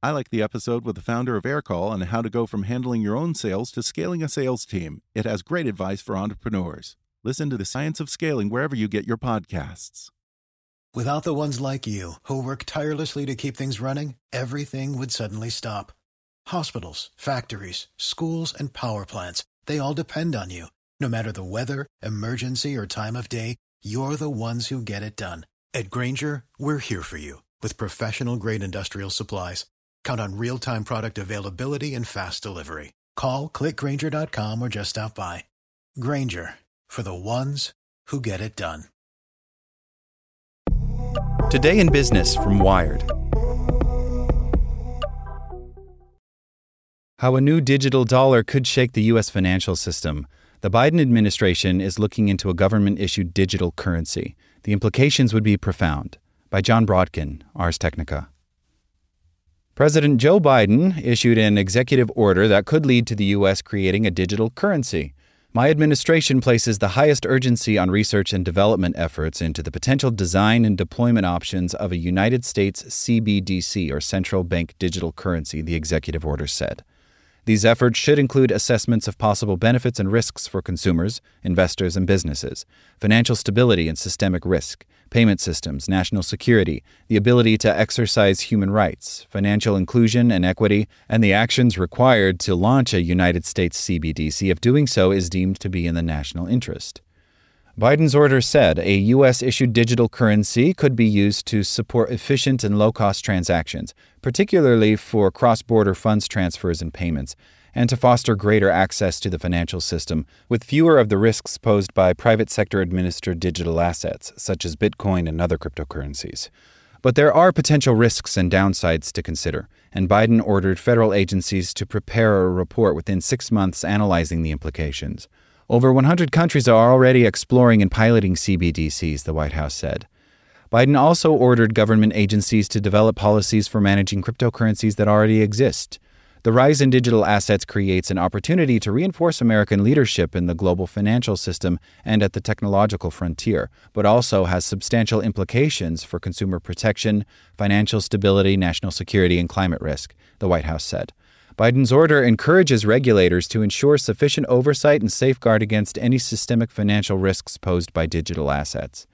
I like the episode with the founder of Aircall on how to go from handling your own sales to scaling a sales team. It has great advice for entrepreneurs. Listen to the science of scaling wherever you get your podcasts. Without the ones like you, who work tirelessly to keep things running, everything would suddenly stop. Hospitals, factories, schools, and power plants, they all depend on you. No matter the weather, emergency, or time of day, you're the ones who get it done. At Grainger, we're here for you with professional grade industrial supplies. Count on real time product availability and fast delivery. Call click grainger.com or just stop by. Grainger for the ones who get it done. Today in Business from Wired. How a new digital dollar could shake the U.S. financial system. The Biden administration is looking into a government issued digital currency. The implications would be profound. By Jon Brodkin, Ars Technica. President Joe Biden issued an executive order that could lead to the U.S. creating a digital currency. My administration places the highest urgency on research and development efforts into the potential design and deployment options of a United States CBDC, or central bank digital currency, the executive order said. These efforts should include assessments of possible benefits and risks for consumers, investors, and businesses, financial stability and systemic risk, payment systems, national security, the ability to exercise human rights, financial inclusion and equity, and the actions required to launch a United States CBDC if doing so is deemed to be in the national interest. Biden's order said a U.S. issued digital currency could be used to support efficient and low cost transactions, particularly for cross border funds transfers and payments, and to foster greater access to the financial system with fewer of the risks posed by private sector administered digital assets, such as Bitcoin and other cryptocurrencies. But there are potential risks and downsides to consider, and Biden ordered federal agencies to prepare a report within six months analyzing the implications. Over 100 countries are already exploring and piloting CBDCs, the White House said. Biden also ordered government agencies to develop policies for managing cryptocurrencies that already exist. The rise in digital assets creates an opportunity to reinforce American leadership in the global financial system and at the technological frontier, but also has substantial implications for consumer protection, financial stability, national security, and climate risk, the White House said. Biden's order encourages regulators to ensure sufficient oversight and safeguard against any systemic financial risks posed by digital assets.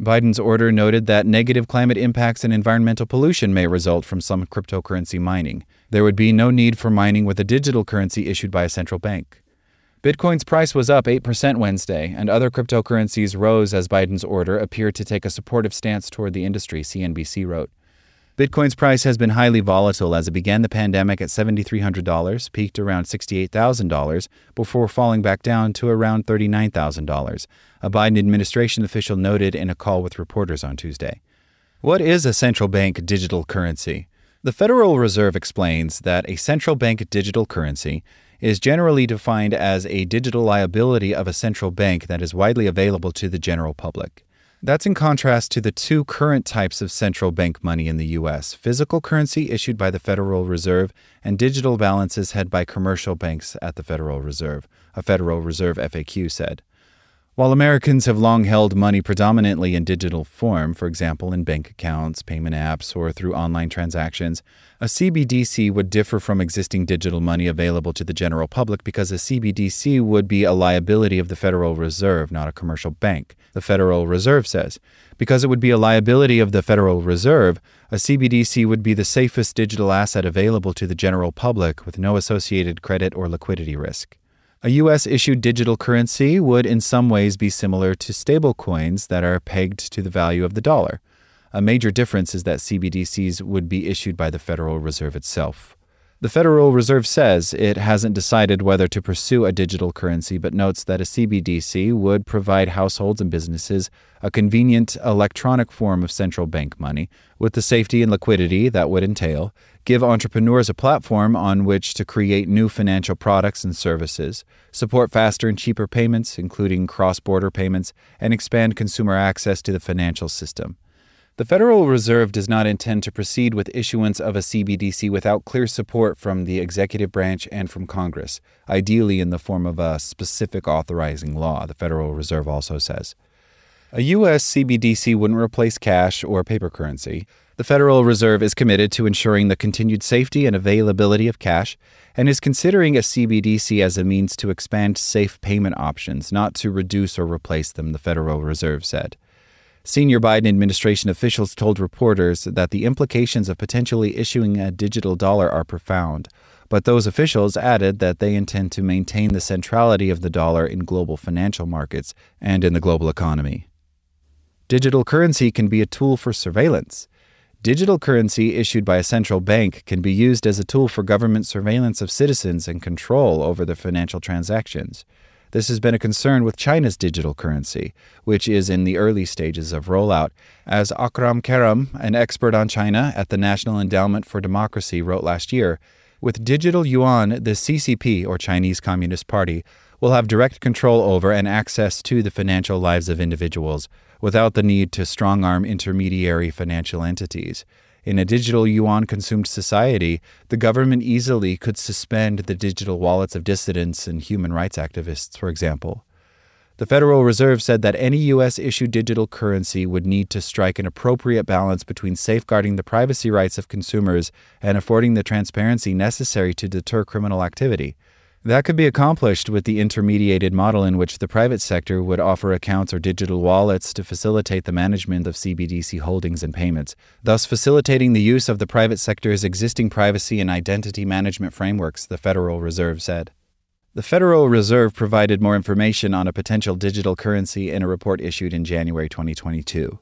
Biden's order noted that negative climate impacts and environmental pollution may result from some cryptocurrency mining. There would be no need for mining with a digital currency issued by a central bank. Bitcoin's price was up 8% Wednesday, and other cryptocurrencies rose as Biden's order appeared to take a supportive stance toward the industry, CNBC wrote. Bitcoin's price has been highly volatile as it began the pandemic at $7,300, peaked around $68,000, before falling back down to around $39,000, a Biden administration official noted in a call with reporters on Tuesday. What is a central bank digital currency? The Federal Reserve explains that a central bank digital currency is generally defined as a digital liability of a central bank that is widely available to the general public. That's in contrast to the two current types of central bank money in the U.S. physical currency issued by the Federal Reserve and digital balances held by commercial banks at the Federal Reserve, a Federal Reserve FAQ said. While Americans have long held money predominantly in digital form, for example in bank accounts, payment apps, or through online transactions, a CBDC would differ from existing digital money available to the general public because a CBDC would be a liability of the Federal Reserve, not a commercial bank, the Federal Reserve says. Because it would be a liability of the Federal Reserve, a CBDC would be the safest digital asset available to the general public with no associated credit or liquidity risk. A US issued digital currency would in some ways be similar to stablecoins that are pegged to the value of the dollar. A major difference is that CBDCs would be issued by the Federal Reserve itself. The Federal Reserve says it hasn't decided whether to pursue a digital currency, but notes that a CBDC would provide households and businesses a convenient electronic form of central bank money with the safety and liquidity that would entail, give entrepreneurs a platform on which to create new financial products and services, support faster and cheaper payments, including cross border payments, and expand consumer access to the financial system. The Federal Reserve does not intend to proceed with issuance of a CBDC without clear support from the executive branch and from Congress, ideally in the form of a specific authorizing law, the Federal Reserve also says. A U.S. CBDC wouldn't replace cash or paper currency. The Federal Reserve is committed to ensuring the continued safety and availability of cash and is considering a CBDC as a means to expand safe payment options, not to reduce or replace them, the Federal Reserve said. Senior Biden administration officials told reporters that the implications of potentially issuing a digital dollar are profound, but those officials added that they intend to maintain the centrality of the dollar in global financial markets and in the global economy. Digital currency can be a tool for surveillance. Digital currency issued by a central bank can be used as a tool for government surveillance of citizens and control over their financial transactions. This has been a concern with China's digital currency, which is in the early stages of rollout. As Akram Keram, an expert on China at the National Endowment for Democracy, wrote last year, with digital yuan, the CCP, or Chinese Communist Party, will have direct control over and access to the financial lives of individuals without the need to strong arm intermediary financial entities. In a digital yuan consumed society, the government easily could suspend the digital wallets of dissidents and human rights activists, for example. The Federal Reserve said that any U.S. issued digital currency would need to strike an appropriate balance between safeguarding the privacy rights of consumers and affording the transparency necessary to deter criminal activity. That could be accomplished with the intermediated model in which the private sector would offer accounts or digital wallets to facilitate the management of CBDC holdings and payments, thus facilitating the use of the private sector's existing privacy and identity management frameworks, the Federal Reserve said. The Federal Reserve provided more information on a potential digital currency in a report issued in January 2022.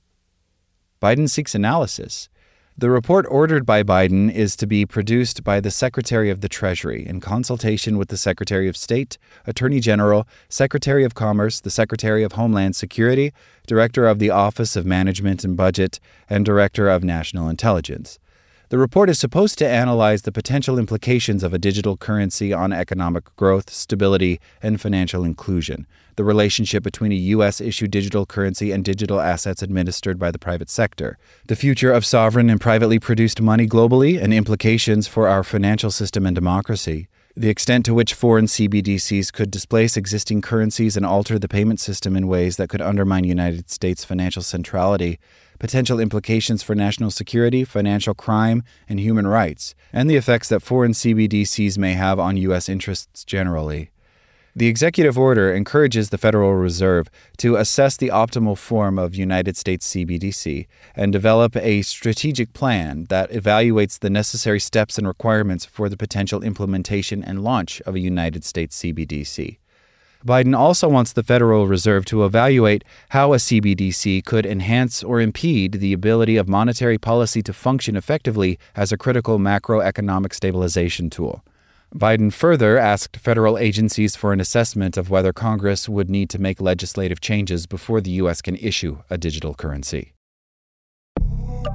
Biden seeks analysis. The report ordered by Biden is to be produced by the Secretary of the Treasury in consultation with the Secretary of State, Attorney General, Secretary of Commerce, the Secretary of Homeland Security, Director of the Office of Management and Budget, and Director of National Intelligence. The report is supposed to analyze the potential implications of a digital currency on economic growth, stability, and financial inclusion, the relationship between a U.S. issued digital currency and digital assets administered by the private sector, the future of sovereign and privately produced money globally, and implications for our financial system and democracy. The extent to which foreign CBDCs could displace existing currencies and alter the payment system in ways that could undermine United States financial centrality, potential implications for national security, financial crime, and human rights, and the effects that foreign CBDCs may have on U.S. interests generally. The executive order encourages the Federal Reserve to assess the optimal form of United States CBDC and develop a strategic plan that evaluates the necessary steps and requirements for the potential implementation and launch of a United States CBDC. Biden also wants the Federal Reserve to evaluate how a CBDC could enhance or impede the ability of monetary policy to function effectively as a critical macroeconomic stabilization tool. Biden further asked federal agencies for an assessment of whether Congress would need to make legislative changes before the U.S. can issue a digital currency.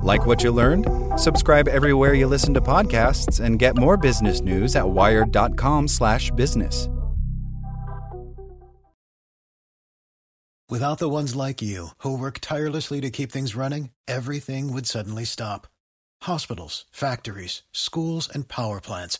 Like what you learned? Subscribe everywhere you listen to podcasts and get more business news at wired.com/business. Without the ones like you, who work tirelessly to keep things running, everything would suddenly stop. Hospitals, factories, schools, and power plants,